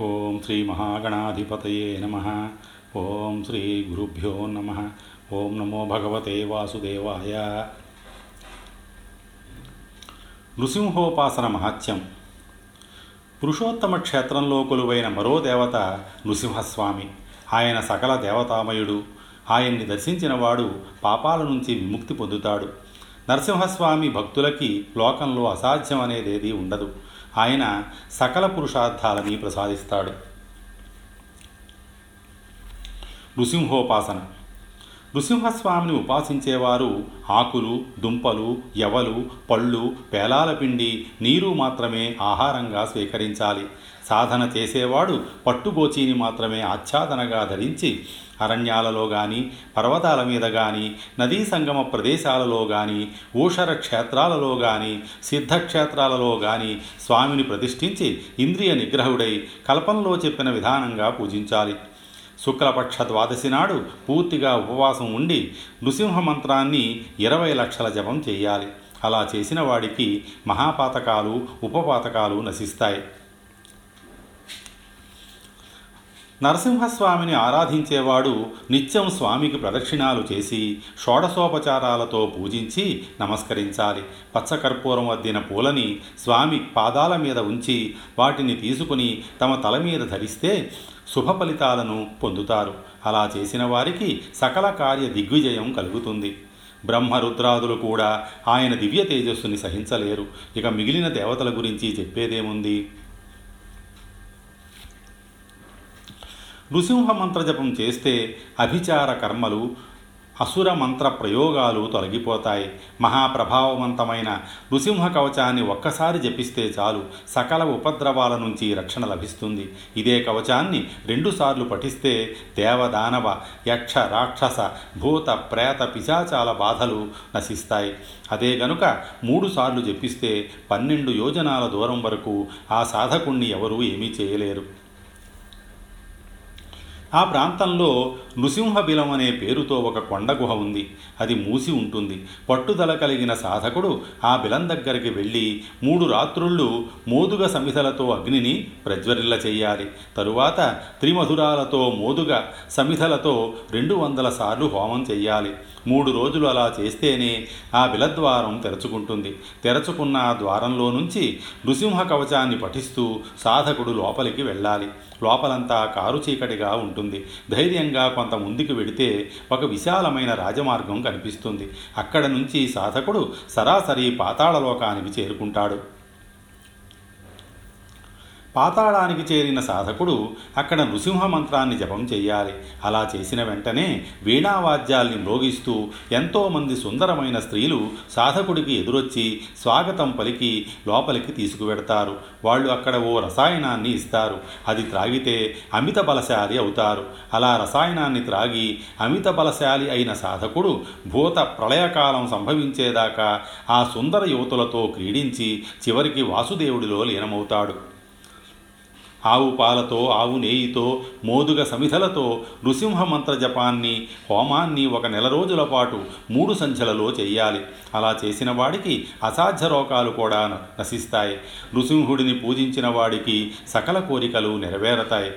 ఓం శ్రీ మహాగణాధిపతయే నమ. ఓం శ్రీ గురుభ్యో నమ. ఓం నమో భగవతే వాసుదేవాయ. నృసింహోపాసన మహత్యం పురుషోత్తమ క్షేత్రంలో కొలువైన మరో దేవత నృసింహస్వామి. ఆయన సకల దేవతామయుడు. ఆయన్ని దర్శించిన వాడు పాపాల నుంచి విముక్తి పొందుతాడు. నరసింహస్వామి భక్తులకి లోకంలో అసాధ్యం అనేది ఉండదు. ఆయన సకల పురుషార్థాలని ప్రసాదిస్తాడు. నృసింహోపాసన. నృసింహస్వామిని ఉపాసించేవారు ఆకులు దుంపలు ఎవలు పళ్ళు పేలాల పిండి నీరు మాత్రమే ఆహారంగా స్వీకరించాలి. సాధన చేసేవాడు పట్టుగోచీని మాత్రమే ఆచ్ఛాదనగా ధరించి అరణ్యాలలో గాని పర్వతాల మీద గాని నదీ సంగమ ప్రదేశాలలో గాని ఊషర క్షేత్రాలలో గాని సిద్ధక్షేత్రాలలో గాని స్వామిని ప్రతిష్ఠించి ఇంద్రియ నిగ్రహుడై కల్పనలో చెప్పిన విధానంగా పూజించాలి. శుక్లపక్ష ద్వాదశి నాడు పూర్తిగా ఉపవాసం ఉండి నృసింహ మంత్రాన్ని ఇరవై లక్షల జపం చేయాలి. అలా చేసిన వాడికి మహాపాతకాలు ఉపపాతకాలు నశిస్తాయి. నరసింహస్వామిని ఆరాధించేవాడు నిత్యం స్వామికి ప్రదక్షిణాలు చేసి షోడశోపచారాలతో పూజించి నమస్కరించాలి. పచ్చకర్పూరం వద్దిన పూలని స్వామి పాదాల మీద ఉంచి వాటిని తీసుకుని తమ తల మీద ధరిస్తే శుభ ఫలితాలను పొందుతారు. అలా చేసిన వారికి సకల కార్య దిగ్విజయం కలుగుతుంది. బ్రహ్మరుద్రాదులు కూడా ఆయన దివ్య తేజస్సుని సహించలేరు. ఇక మిగిలిన దేవతల గురించి చెప్పేదేముంది? నృసింహ మంత్రజపం చేస్తే అభిచార కర్మలు అసుర మంత్ర ప్రయోగాలు తొలగిపోతాయి. మహాప్రభావవంతమైన నృసింహ కవచాన్ని ఒక్కసారి జపిస్తే చాలు సకల ఉపద్రవాల నుంచి రక్షణ లభిస్తుంది. ఇదే కవచాన్ని రెండుసార్లు పఠిస్తే దేవదానవ యక్ష రాక్షస భూత ప్రేత పిశాచాల బాధలు నశిస్తాయి. అదే గనుక మూడుసార్లు జపిస్తే పన్నెండు యోజనాల దూరం వరకు ఆ సాధకుణ్ణి ఎవరూ ఏమీ చేయలేరు. ఆ ప్రాంతంలో నృసింహబిలం అనే పేరుతో ఒక కొండ గుహ ఉంది. అది మూసి ఉంటుంది. పట్టుదల కలిగిన సాధకుడు ఆ బిలం దగ్గరికి వెళ్ళి మూడు రాత్రుళ్ళు మోదుగ సమిధలతో అగ్నిని ప్రజ్వరిల్ల చేయాలి తరువాత త్రిమధురాలతో మోదుగ సమిధలతో రెండు వందల సార్లు హోమం చెయ్యాలి. మూడు రోజులు అలా చేస్తేనే ఆ బిలద్వారం తెరచుకుంటుంది. తెరచుకున్న ఆ ద్వారంలో నుంచి నృసింహ కవచాన్ని పఠిస్తూ సాధకుడు లోపలికి వెళ్ళాలి. లోపలంతా కారు చీకటిగా ఉంటుంది. ధైర్యంగా కొంత ముందుకు వెడితే ఒక విశాలమైన రాజమార్గం కనిపిస్తుంది. అక్కడ నుంచి సాధకుడు సరాసరి పాతాళలోకానికి చేరుకుంటాడు. పాతాళానికి చేరిన సాధకుడు అక్కడ నృసింహ మంత్రాన్ని జపం చేయాలి అలా చేసిన వెంటనే వీణావాద్యాల్ని మ్రోగిస్తూ ఎంతోమంది సుందరమైన స్త్రీలు సాధకుడికి ఎదురొచ్చి స్వాగతం పలికి లోపలికి తీసుకువెడతారు. వాళ్ళు అక్కడ ఓ రసాయనాన్ని ఇస్తారు. అది త్రాగితే అమిత బలశాలి అవుతారు. అలా రసాయనాన్ని త్రాగి అమిత బలశాలి అయిన సాధకుడు భూత ప్రళయకాలం సంభవించేదాకా ఆ సుందర యువతులతో క్రీడించి చివరికి వాసుదేవుడిలో లీనమవుతాడు. ఆవు పాలతో ఆవు నేయితో మోదుగ సమిధలతో నృసింహ మంత్ర జపాన్ని హోమాన్ని ఒక నెల రోజుల పాటు మూడు సంఖ్యలలో చెయ్యాలి అలా చేసిన వాడికి అసాధ్య రోగాలు కూడా నశిస్తాయి. నృసింహుడిని పూజించిన వాడికి సకల కోరికలు నెరవేరతాయి.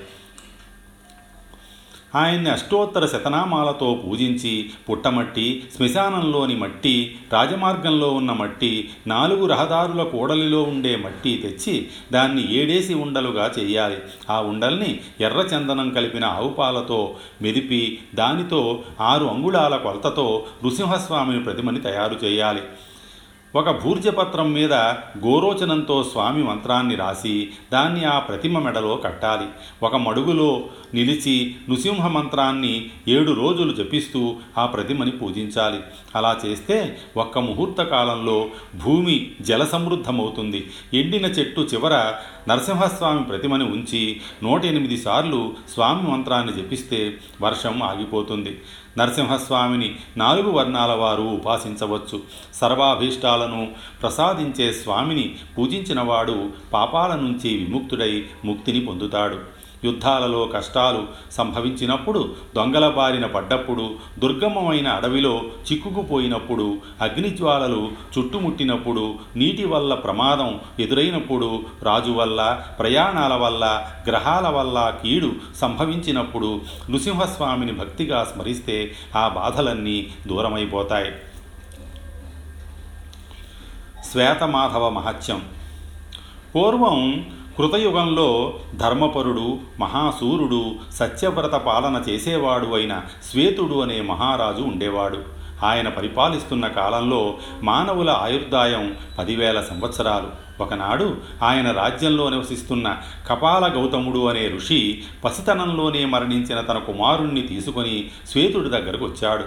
ఆయన్ని అష్టోత్తర శతనామాలతో పూజించి పుట్టమట్టి శ్మశానంలోని మట్టి రాజమార్గంలో ఉన్న మట్టి నాలుగు రహదారుల కూడలిలో ఉండే మట్టి తెచ్చి దాన్ని ఏడేసి ఉండలుగా చేయాలి. ఆ ఉండల్ని ఎర్ర చందనం కలిపిన ఆవుపాలతో మెదిపి దానితో ఆరు అంగుళాల కొలతతో నృసింహస్వామిని ప్రతిమని తయారు చేయాలి. ఒక భూర్జపత్రం మీద గోరోచనంతో స్వామి మంత్రాన్ని రాసి దాన్ని ఆ ప్రతిమ మెడలో కట్టాలి. ఒక మడుగులో నిలిచి నృసింహ మంత్రాన్ని ఏడు రోజులు జపిస్తూ ఆ ప్రతిమని పూజించాలి. అలా చేస్తే ఒక్క ముహూర్త కాలంలో భూమి జల సమృద్ధమవుతుంది ఎండిన చెట్టు చివర నరసింహస్వామి ప్రతిమని ఉంచి నూట ఎనిమిది సార్లు స్వామి మంత్రాన్ని జపిస్తే వర్షం ఆగిపోతుంది. నరసింహస్వామిని నాలుగు వర్ణాల వారు ఉపాసించవచ్చు. సర్వాభీష్టాలను ప్రసాదించే స్వామిని పూజించినవాడు పాపాల నుంచి విముక్తుడై ముక్తిని పొందుతాడు. యుద్ధాలలో కష్టాలు సంభవించినప్పుడు దొంగల బారిన పడ్డప్పుడు దుర్గమమైన అడవిలో చిక్కుకుపోయినప్పుడు అగ్నిజ్వాలలు చుట్టుముట్టినప్పుడు నీటి వల్ల ప్రమాదం ఎదురైనప్పుడు రాజు వల్ల ప్రయాణాల వల్ల గ్రహాల వల్ల కీడు సంభవించినప్పుడు నృసింహస్వామిని భక్తిగా స్మరిస్తే ఆ బాధలన్నీ దూరమైపోతాయి. శ్వేతమాధవ మహత్యం. పూర్వం కృతయుగంలో ధర్మపరుడు మహాసూరుడు సత్యవ్రత పాలన చేసేవాడు అయిన శ్వేతుడు అనే మహారాజు ఉండేవాడు. ఆయన పరిపాలిస్తున్న కాలంలో మానవుల ఆయుర్దాయం పదివేల సంవత్సరాలు. ఒకనాడు ఆయన రాజ్యంలో నివసిస్తున్న కపాల గౌతముడు అనే ఋషి పసితనంలోనే మరణించిన తన కుమారుణ్ణి తీసుకొని శ్వేతుడి దగ్గరకు వచ్చాడు.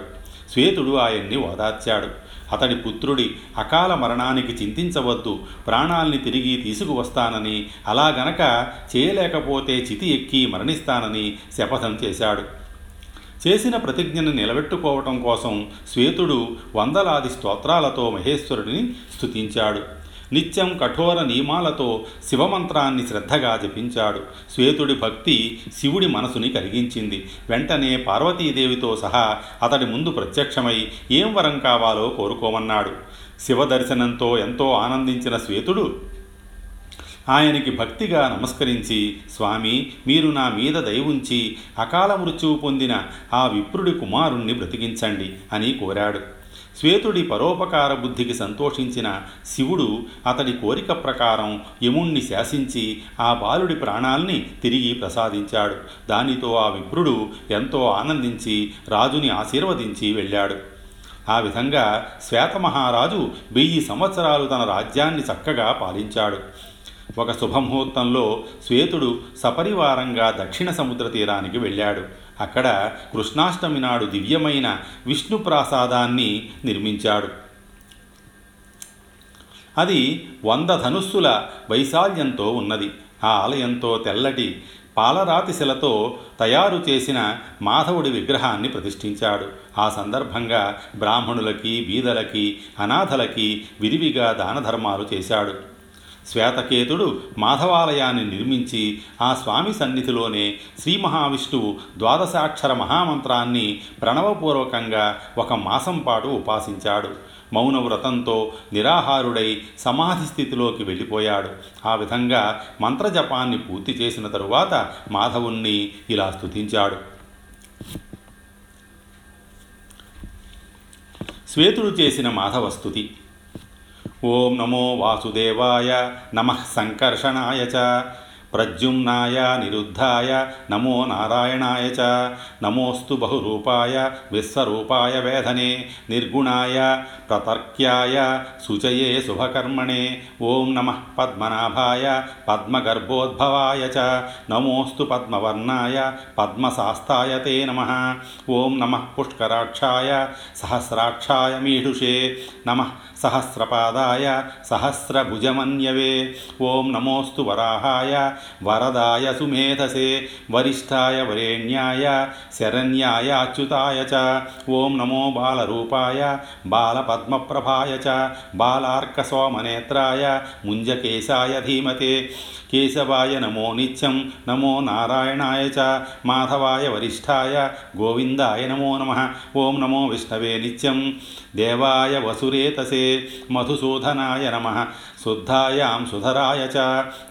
శ్వేతుడు ఆయన్ని ఓదార్చాడు. అతడి పుత్రుడి అకాల మరణానికి చింతించవద్దు. ప్రాణాల్ని తిరిగి తీసుకువస్తానని అలా గనక చేయలేకపోతే చితి ఎక్కి మరణిస్తానని శపథం చేశాడు. చేసిన ప్రతిజ్ఞను నిలబెట్టుకోవటం కోసం శ్వేతుడు వందలాది స్తోత్రాలతో మహేశ్వరుడిని స్తుతించాడు. నిత్యం కఠోర నియమాలతో శివమంత్రాన్ని శ్రద్ధగా జపించాడు. శ్వేతుడి భక్తి శివుడి మనసుని కరిగించింది వెంటనే పార్వతీదేవితో సహా అతడి ముందు ప్రత్యక్షమై ఏం వరం కావాలో కోరుకోమన్నాడు. శివ దర్శనంతో ఎంతో ఆనందించిన శ్వేతుడు ఆయనకి భక్తిగా నమస్కరించి స్వామి మీరు నా మీద దయవుంచి అకాల మృత్యువు పొందిన ఆ విప్రుడి కుమారుణ్ణి బ్రతికించండి అని కోరాడు. శ్వేతుడి పరోపకార బుద్ధికి సంతోషించిన శివుడు అతడి కోరిక ప్రకారం యముణ్ణి శాసించి ఆ బాలుడి ప్రాణాల్ని తిరిగి ప్రసాదించాడు. దానితో ఆ విప్రుడు ఎంతో ఆనందించి రాజుని ఆశీర్వదించి వెళ్ళాడు. ఆ విధంగా శ్వేతమహారాజు వెయ్యి సంవత్సరాలు తన రాజ్యాన్ని చక్కగా పాలించాడు. ఒక శుభముహూర్తంలో శ్వేతుడు సపరివారంగా దక్షిణ సముద్ర తీరానికి వెళ్ళాడు. అక్కడ కృష్ణాష్టమి నాడు దివ్యమైన విష్ణు ప్రాసాదాన్ని నిర్మించాడు. అది వంద ధనుస్సుల వైశాల్యంతో ఉన్నది. ఆ ఆలయంతో తెల్లటి పాలరాతి శిలతో తయారు చేసిన మాధవుడి విగ్రహాన్ని ప్రతిష్ఠించాడు. ఆ సందర్భంగా బ్రాహ్మణులకి బీదలకి అనాథలకి విరివిగా దానధర్మాలు చేశాడు. శ్వేతకేతుడు మాధవాలయాన్ని నిర్మించి ఆ స్వామి సన్నిధిలోనే శ్రీ మహావిష్ణువు ద్వాదశాక్షర మహామంత్రాన్ని ప్రణవపూర్వకంగా ఒక మాసం పాటు ఉపాసించాడు. మౌనవ్రతంతో నిరాహారుడై సమాధి స్థితిలోకి వెళ్ళిపోయాడు. ఆ విధంగా మంత్రజపాన్ని పూర్తి చేసిన తరువాత మాధవుణ్ణి ఇలా స్తుతించాడు. శ్వేతుడు చేసిన మాధవస్తుతి ఓం నమో వాసుదేవాయ నమ సంకర్షణాయ చ ప్రద్యుమ్నాయ నిరుద్ధాయ నమో నారాయణాయ చ నమోస్తు బహురూపాయ విశ్వరూపాయ వేధనే నిర్గుణాయ ప్రతర్క్యాయ శుచయే శుభకర్మణే ఓం నమ పద్మనాభాయ పద్మగర్భోద్భవాయ చ నమోస్తు పద్మవర్ణాయ పద్మశాస్తాయ తే నమ ఓం నమ పుష్కరాక్షాయ సహస్రాక్షాయ మీఢుషే నమ సహస్రపాదాయ సహస్రభుజమన్యవే. ఓం నమోస్తు వరాహాయ వరదాయ సుమేధసే వరిష్టాయ వరేణ్యాయ శరణ్యాయ అచ్యుతాయ చ. ఓం నమో బాలరూపాయ బాలపద్మప్రభాయ చ. బాలార్కసోమనేత్రాయ ముంజకేశాయ ధీమతే. కేశవాయ నమో నిత్యం నమో నారాయణాయ చ. మాధవాయ వరిష్ఠాయ గోవిందాయ నమో నమ. ఓం నమో విష్ణవే నిత్యం. దేవాయ వసురేతసే. मधुसूदनाय नमः। शुद्धायां सुधराय च।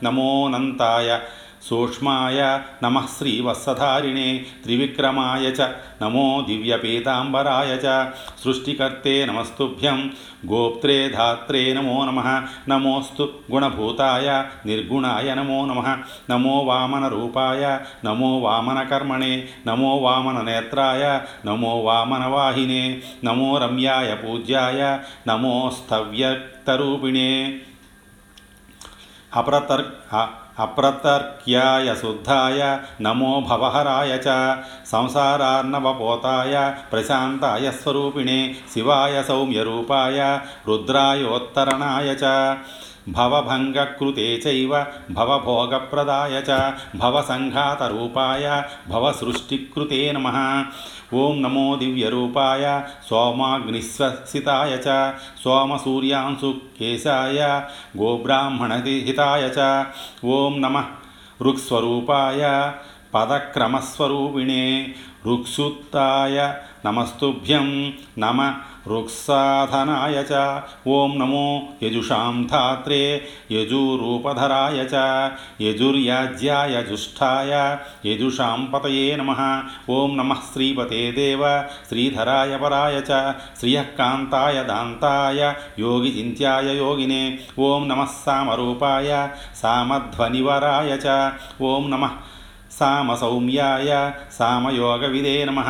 नमो नन्ताय। సూక్ష్మాయ నమ శ్రీవత్సధారిణే త్రివిక్రమాయ చ నమో దివ్యపీతాంబరాయ చ సృష్టికర్తే నమస్తుభ్యం గోప్త్రే ధాత్రే నమో నమ నమోస్తు గుణభూతాయ నిర్గుణాయ నమో నమ నమో వామనరూపాయ నమో వామనకర్మణే నమో వామననేత్రాయ నమో వామనవాహినే నమో రమ్యాయ పూజ్యాయ నమోస్తవ్యక్తరూపిణే అప్రతర్ अप्रतर्क्याय शुद्धाय नमो भवहराय च संसारार्णवपोताय प्रशान्ताय स्वरूपिणे शिवाय सौम्यरूपाय रुद्रायोत्तरणाय च భవభంగకృతే చైవ భవభోగప్రదాయ చ భవసంఘాతరూపాయ భవసృష్టికృతే నమ ఓం నమో దివ్యరూపాయ సోమాగ్నిస్వసితాయ చ సోమసూర్యాంశు గోబ్రాహ్మణహితాయ చ ఓం నమ ఋక్స్వరూపాయ పదక్రమస్వరూపిణే రుక్సుత్తాయ నమస్తుభ్యం నమ రుక్సాధనాయ చ ఓం నమో యజుషాం ధాత్రే యజూరూపధరాయ చ యజుర్యాజ్యాయ జుష్టాయ యజుషాం పతయే నమ ఓం నమ శ్రీపతే దేవ శ్రీధరాయ పరాయ చ శ్రియకాంతాయ దాంతాయ యోగిచింత్యాయ యోగినే ఓం నమ సామరూపాయ సామధ్వనివరాయ చ ఓం నమ సామసౌమ్యాయ సామయోగవిదే నమ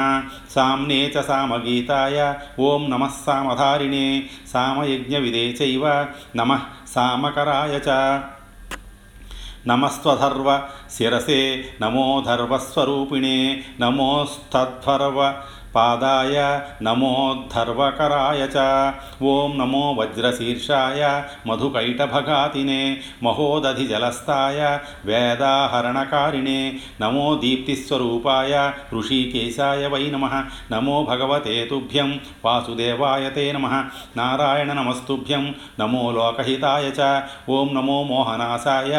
సామ్నే చ సామగీతాయ ఓం నమ సామధారిణే సామయజ్ఞవిదే చైవ నమ సామకరాయ చ నమస్వధర్వ శిరసే నమోధర్వస్వరూపిణే నమోస్తధ్వర్వ పాదాయ నమోద్ధర్వకరాయ చ ఓం నమో వజ్రశీర్షాయ మధుకైటభగాతినే మహోదధిజలస్తాయ వేదాహరణకారిణే నమో దీప్తిస్వరూపాయ ఋషికేశాయ వై నమ నమో భగవతే తుభ్యం వాసుదేవాయ తే నమ నారాయణ నమస్తుభ్యం నమో లోకహితాయ చ ఓం నమో మోహనాశాయ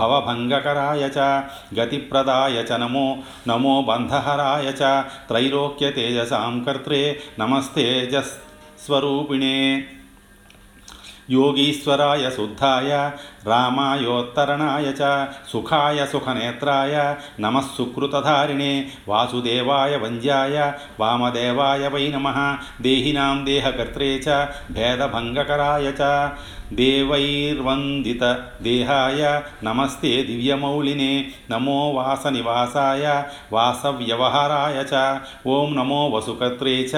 భవభంగకరాయ చ గతిప్రదాయ చ నమో నమో బంధహరాయ చ तेजसा कर्े नमस्तेजस्वरूपिणे योगीश्वराय शुद्धाय, रामायोत्तरणाय च, सुखाय सुखनेत्राय, नमः सुकृतधारिणे, वासुदेवाय वंज्याय वामदेवाय वै नमः, देहिनां देहकर्त्रे च, भेदभङ्गकराय च। ದೇವೈರ್ವಂದಿತ ದೇಹಾಯ. ನಮಸ್ತೆ ದಿವ್ಯಮೌಲಿನೇ ನಮೋ ವಾಸನಿವಾಸಾಯ. ವಾಸವ್ಯವಹಾರಾಯ ಚ. ಓಂ ನಮೋ ವಸುಕರ್ತ್ರೇ ಚ.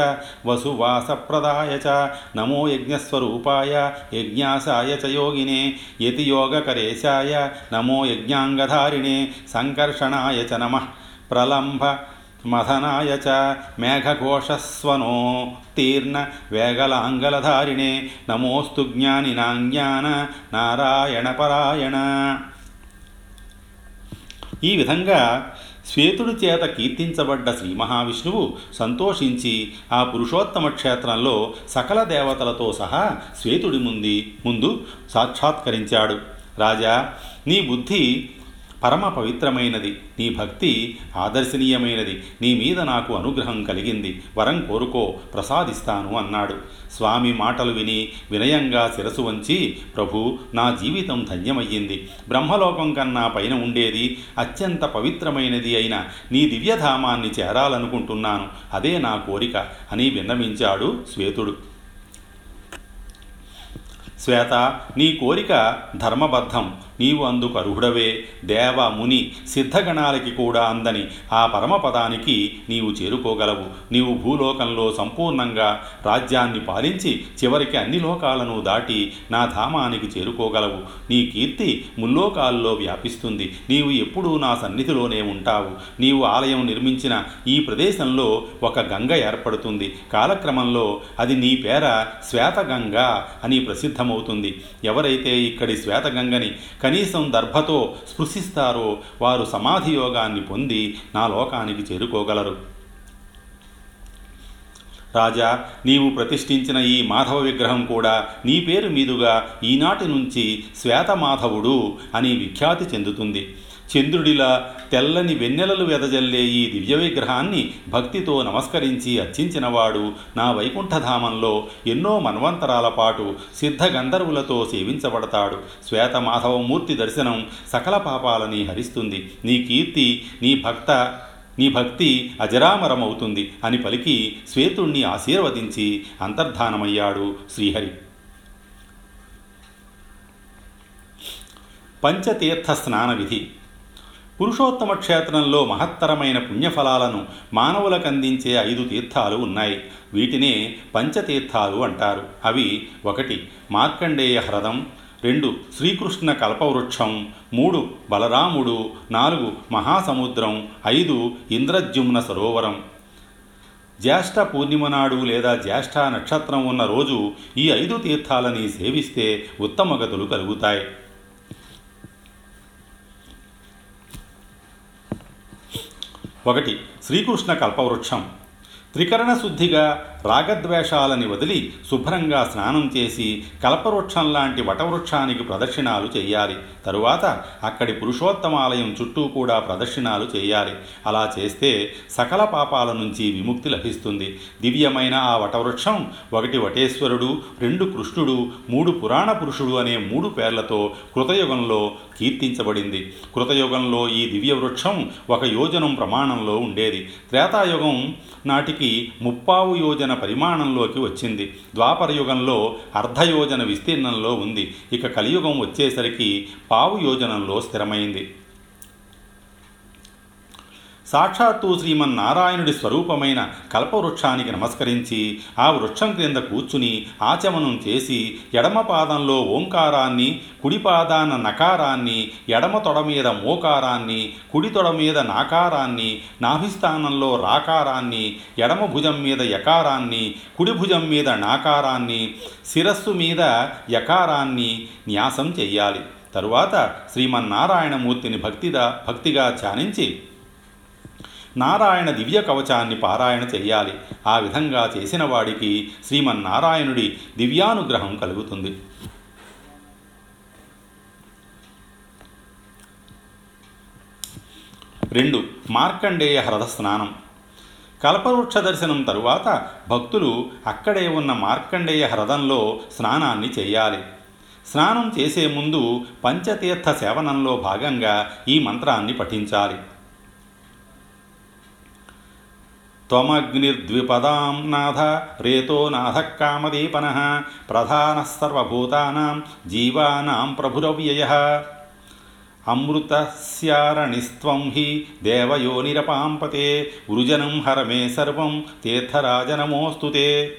ವಸುವಾಸಪ್ರದಾಯ ಚ. ನಮೋ ಯಜ್ಞಸ್ವರೂಪಾಯ. ಯಜ್ಞಾಸಾಯ ಚ ಯೋಗಿನೇ. ಯತಿಯೋಗಕರೇಶಾಯ. ನಮೋ ಯಜ್ಞಾಂಗಧಾರಿಣೇ. ಸಂಕರ್ಷಣಾಯ ಚ ನಮಃ. ಪ್ರಲಂಭ మథనాయ చ మేఘఘోషస్వనోత్తీర్ణ వేగలాంగలధారిణే నమోస్తు జ్ఞానినాజ్ఞాన నారాయణపరాయణ ఈ విధంగా శ్వేతుడి చేత కీర్తించబడ్డ శ్రీ మహావిష్ణువు సంతోషించి ఆ పురుషోత్తమ క్షేత్రంలో సకల దేవతలతో సహా శ్వేతుడి ముందు ముందు సాక్షాత్కరించాడు. రాజా నీ బుద్ధి పరమ పవిత్రమైనది నీ భక్తి ఆదర్శనీయమైనది. నీ మీద నాకు అనుగ్రహం కలిగింది. వరం కోరుకో ప్రసాదిస్తాను అన్నాడు. స్వామి మాటలు విని వినయంగా శిరసు వంచి ప్రభు నా జీవితం ధన్యమయ్యింది. బ్రహ్మలోకం కన్నా పైన ఉండేది అత్యంత పవిత్రమైనది అయిన నీ దివ్యధామాన్ని చేరాలనుకుంటున్నాను. అదే నా కోరిక అని విన్నవించాడు శ్వేతుడు. శ్వేత నీ కోరిక ధర్మబద్ధం. నీవు అందుకు అర్హుడవే. దేవ ముని సిద్ధగణాలకి కూడా అందని ఆ పరమపదానికి నీవు చేరుకోగలవు. నీవు భూలోకంలో సంపూర్ణంగా రాజ్యాన్ని పాలించి చివరికి అన్ని లోకాలను దాటి నా ధామానికి చేరుకోగలవు. నీ కీర్తి ముల్లోకాల్లో వ్యాపిస్తుంది. నీవు ఎప్పుడూ నా సన్నిధిలోనే ఉంటావు. నీవు ఆలయం నిర్మించిన ఈ ప్రదేశంలో ఒక గంగ ఏర్పడుతుంది. కాలక్రమంలో అది నీ పేర శ్వేతగంగ అని ప్రసిద్ధమవుతుంది. ఎవరైతే ఇక్కడి శ్వేతగంగని కనీసం దర్భతో స్పృశిస్తారో వారు సమాధి యోగాన్ని పొంది నా లోకానికి చేరుకోగలరు. రాజా నీవు ప్రతిష్ఠించిన ఈ మాధవ విగ్రహం కూడా నీ పేరు మీదుగా ఈనాటి నుంచి శ్వేతమాధవుడు అని విఖ్యాతి చెందుతుంది. చంద్రుడిలా తెల్లని వెన్నెలలు వెదజల్లే ఈ దివ్య విగ్రహాన్ని భక్తితో నమస్కరించి అర్చించినవాడు నా వైకుంఠధామంలో ఎన్నో మన్వంతరాల పాటు సిద్ధ గంధర్వులతో సేవించబడతాడు. శ్వేతమాధవమూర్తి దర్శనం సకల పాపాలని హరిస్తుంది. నీ కీర్తి నీ భక్త నీ భక్తి అజరామరమవుతుంది అని పలికి శ్వేతుణ్ణి ఆశీర్వదించి అంతర్ధానమయ్యాడు శ్రీహరి. పంచతీర్థ స్నాన విధి పురుషోత్తమ క్షేత్రంలో మహత్తరమైన పుణ్యఫలాలను మానవులకు అందించే ఐదు తీర్థాలు ఉన్నాయి. వీటినే పంచతీర్థాలు అంటారు. అవి ఒకటి మార్కండేయ హ్రదం రెండు శ్రీకృష్ణ కల్పవృక్షం మూడు బలరాముడు నాలుగు మహాసముద్రం ఐదు ఇంద్రజుమ్న సరోవరం. జ్యేష్ఠ పూర్ణిమ నాడు లేదా జ్యేష్ఠ నక్షత్రం ఉన్న రోజు ఈ ఐదు తీర్థాలని సేవిస్తే ఉత్తమ గతులు కలుగుతాయి. ఒకటి శ్రీకృష్ణ కల్పవృక్షం. త్రికరణ శుద్ధిగా రాగద్వేషాలని వదిలి శుభ్రంగా స్నానం చేసి కల్పవృక్షం లాంటి వటవృక్షానికి ప్రదక్షిణాలు చేయాలి. తరువాత అక్కడి పురుషోత్తమాలయం చుట్టూ కూడా ప్రదక్షిణాలు చేయాలి. అలా చేస్తే సకల పాపాల నుంచి విముక్తి లభిస్తుంది. దివ్యమైన ఆ వటవృక్షం ఒకటి వటేశ్వరుడు రెండు కృష్ణుడు మూడు పురాణ పురుషుడు అనే మూడు పేర్లతో కృతయుగంలో కీర్తించబడింది. కృతయుగంలో ఈ దివ్య వృక్షం ఒక యోజనం ప్రమాణంలో ఉండేది. త్రేతాయుగం నాటికి ముప్పావు యోజన పరిమాణంలోకి వచ్చింది. ద్వాపర యుగంలో అర్ధయోజన విస్తీర్ణంలో ఉంది. ఇక కలియుగం వచ్చేసరికి పావు యోజనంలో స్థిరమైంది. సాక్షాత్తు శ్రీమన్నారాయణుడి స్వరూపమైన కల్పవృక్షానికి నమస్కరించి ఆ వృక్షం క్రింద కూర్చుని ఆచమనం చేసి ఎడమ పాదంలో ఓంకారాన్ని కుడి పాదాన నకారాన్ని ఎడమ తొడ మీద మోకారాన్ని కుడి తొడ మీద నాకారాన్ని నాభిస్థానంలో రాకారాన్ని ఎడమ భుజం మీద యకారాన్ని కుడి భుజం మీద నాకారాన్ని శిరస్సు మీద యకారాన్ని న్యాసం చెయ్యాలి తరువాత శ్రీమన్నారాయణమూర్తిని భక్తిగా భక్తిగా ధ్యానించి నారాయణ దివ్య కవచాన్ని పారాయణ చెయ్యాలి ఆ విధంగా చేసిన వాడికి శ్రీమన్నారాయణుడి దివ్యానుగ్రహం కలుగుతుంది. రెండు. మార్కండేయ హ్రద స్నానం కల్పవృక్ష దర్శనం తరువాత భక్తులు అక్కడే ఉన్న మార్కండేయ హ్రదంలో స్నానాన్ని చేయాలి. స్నానం చేసే ముందు పంచతీర్థ సేవనంలో భాగంగా ఈ మంత్రాన్ని పఠించాలి. త్వమగ్నిర్ద్విపదాం నాథ రేతో నాథ కామదీపన ప్రధాన సర్వభూతానాం జీవానాం ప్రభురవ్యయ. అమృతస్యారణిస్త్వం హి దేవయోనిరపాంపతే వృజనం హరమే సర్వం తీర్థరాజనమోస్తుతే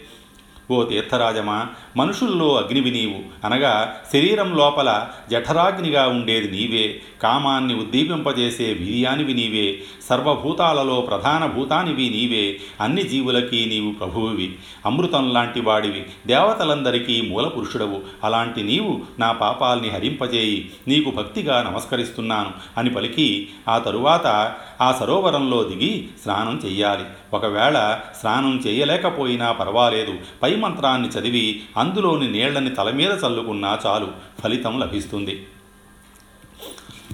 ఓ తీర్థరాజమా మనుషుల్లో అగ్నివి నీవు. అనగా శరీరం లోపల జఠరాగ్నిగా ఉండేది నీవే. కామాన్ని ఉద్దీపింపజేసే వీర్యానివి నీవే. సర్వభూతాలలో ప్రధాన భూతానివి నీవే. అన్ని జీవులకి నీవు ప్రభువువి. అమృతం లాంటి వాడివి. దేవతలందరికీ మూల పురుషుడవు. అలాంటి నీవు నా పాపాల్ని హరింపజేయి. నీకు భక్తిగా నమస్కరిస్తున్నాను అని పలికి ఆ తరువాత ఆ సరోవరంలో దిగి స్నానం చెయ్యాలి. ఒకవేళ స్నానం చేయలేకపోయినా పర్వాలేదు. పై మంత్రాన్ని చదివి అందులోని నీళ్ళని తల మీద చల్లుకున్నా చాలు. ఫలితం లభిస్తుంది.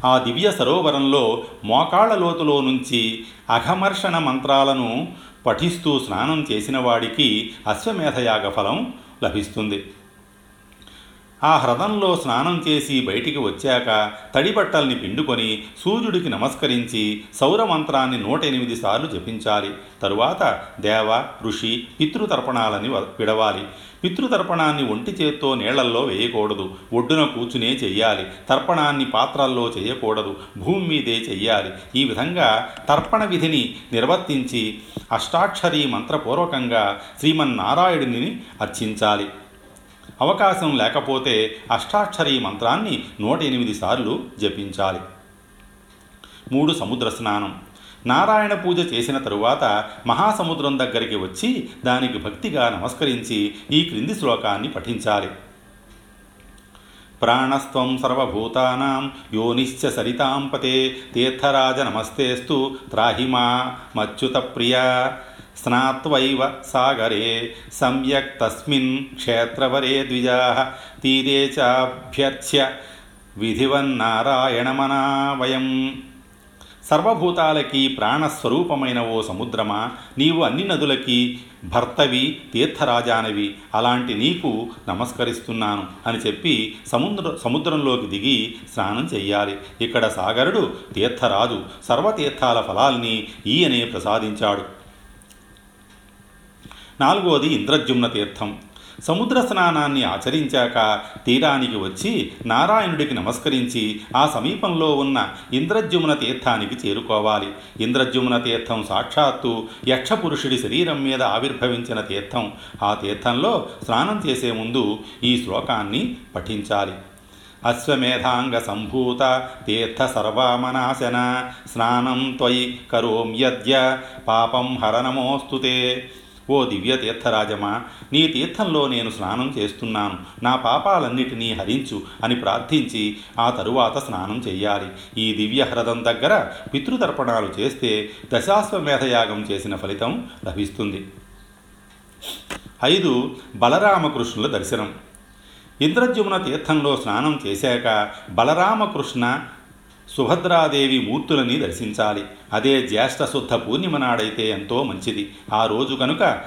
ఆ దివ్య సరోవరంలో మోకాళ్ళ లోతులో నుంచి అఘమర్షణ మంత్రాలను పఠిస్తూ స్నానం చేసిన వాడికి అశ్వమేధయాగ ఫలం లభిస్తుంది. ఆ హ్రదంలో స్నానం చేసి బయటికి వచ్చాక తడి బట్టల్ని పిండుకొని సూర్యుడికి నమస్కరించి సౌరమంత్రాన్ని నూట ఎనిమిది సార్లు జపించాలి. తరువాత దేవ ఋషి పితృతర్పణాలని విడవాలి. పితృతర్పణాన్ని ఒంటి చేత్తో నీళ్ళల్లో వేయకూడదు. ఒడ్డున కూర్చునే చెయ్యాలి. తర్పణాన్ని పాత్రల్లో చేయకూడదు భూమి మీదే చెయ్యాలి. ఈ విధంగా తర్పణ విధిని నిర్వర్తించి అష్టాక్షరీ మంత్రపూర్వకంగా శ్రీమన్నారాయణుని అర్చించాలి. అవకాశం లేకపోతే అష్టాక్షరీ మంత్రాన్ని నూట ఎనిమిది సార్లు జపించాలి. మూడు సముద్ర స్నానం. నారాయణ పూజ చేసిన తరువాత మహాసముద్రం దగ్గరికి వచ్చి దానికి భక్తిగా నమస్కరించి ఈ క్రింది శ్లోకాన్ని పఠించాలి. ప్రాణస్వం సర్వభూతానాం యోనిశ్చ సరితాంపతే తీర్థరాజ నమస్తేస్తు త్రాహిమా మచ్యుత ప్రియ స్నాత్వైవ సాగరే సమ్యక్ తస్మిన్ క్షేత్రవరే ద్విజా తీరే చాభ్యర్చ్య విధివన్నారాయణమనా వయం సర్వభూతాలకి ప్రాణస్వరూపమైన ఓ సముద్రమా నీవు అన్ని నదులకి భర్తవి తీర్థరాజానవి అలాంటి నీకు నమస్కరిస్తున్నాను అని చెప్పి సముద్ర సముద్రంలోకి దిగి స్నానం చెయ్యాలి. ఇక్కడ సాగరుడు తీర్థరాజు సర్వతీర్థాల ఫలాల్ని ఈయనే ప్రసాదించాడు. నాలుగవది ఇంద్రజుమ్న తీర్థం. సముద్ర స్నానాన్ని ఆచరించాక తీరానికి వచ్చి నారాయణుడికి నమస్కరించి ఆ సమీపంలో ఉన్న ఇంద్రజుమ్న తీర్థానికి చేరుకోవాలి. ఇంద్రజుమ్న తీర్థం సాక్షాత్తు యక్షపురుషుడి శరీరం మీద ఆవిర్భవించిన తీర్థం. ఆ తీర్థంలో స్నానం చేసే ముందు ఈ శ్లోకాన్ని పఠించాలి. అశ్వమేధాంగ సంభూత తీర్థ సర్వామనాశన స్నానం త్వయి కరోమ్యద్య పాపం హరనమోస్తుతే ఓ దివ్య తీర్థరాజమా నీ తీర్థంలో నేను స్నానం చేస్తున్నాను. నా పాపాలన్నిటినీ హరించు అని ప్రార్థించి ఆ తరువాత స్నానం చెయ్యాలి. ఈ దివ్య హ్రదం దగ్గర పితృతర్పణాలు చేస్తే దశాశ్వమేధయాగం చేసిన ఫలితం లభిస్తుంది. ఐదు బలరామకృష్ణుల దర్శనం. ఇంద్రజ్యమున తీర్థంలో స్నానం చేశాక బలరామకృష్ణ సుభద్రాదేవి మూర్తులని దర్శించాలి. అదే జ్యేష్ఠ శుద్ధ పూర్ణిమ నాడైతే ఎంతో మంచిది. ఆ రోజు కనుక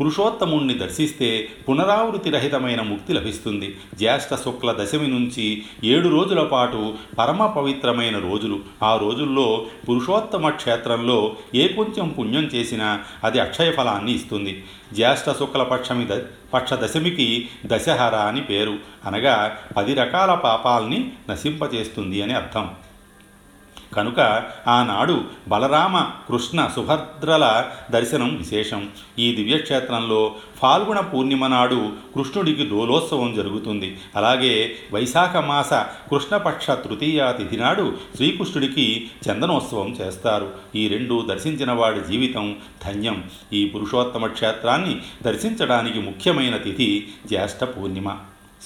పురుషోత్తముణ్ణి దర్శిస్తే పునరావృతి రహితమైన ముక్తి లభిస్తుంది. జ్యేష్ఠ శుక్ల దశమి నుంచి ఏడు రోజుల పాటు పరమ పవిత్రమైన రోజులు. ఆ రోజుల్లో పురుషోత్తమ క్షేత్రంలో ఏ కొంచెం పుణ్యం చేసినా అది అక్షయ ఫలాన్ని ఇస్తుంది. జ్యేష్ఠ శుక్ల పక్షమి ద పక్ష దశమికి దశహర అని పేరు. అనగా పది రకాల పాపాల్ని నశింపచేస్తుంది అని అర్థం. కనుక ఆనాడు బలరామ కృష్ణ సుభద్రల దర్శనం విశేషం. ఈ దివ్యక్షేత్రంలో ఫాల్గుణ పూర్ణిమ నాడు కృష్ణుడికి డోలోత్సవం జరుగుతుంది. అలాగే వైశాఖ మాస కృష్ణపక్ష తృతీయ తిథి నాడు శ్రీకృష్ణుడికి చందనోత్సవం చేస్తారు. ఈ రెండు దర్శించిన వాడి జీవితం ధన్యం. ఈ పురుషోత్తమ క్షేత్రాన్ని దర్శించడానికి ముఖ్యమైన తిథి జ్యేష్ఠ పూర్ణిమ.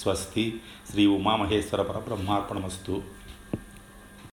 స్వస్తి. శ్రీ ఉమామహేశ్వర పరబ్రహ్మార్పణమస్తు.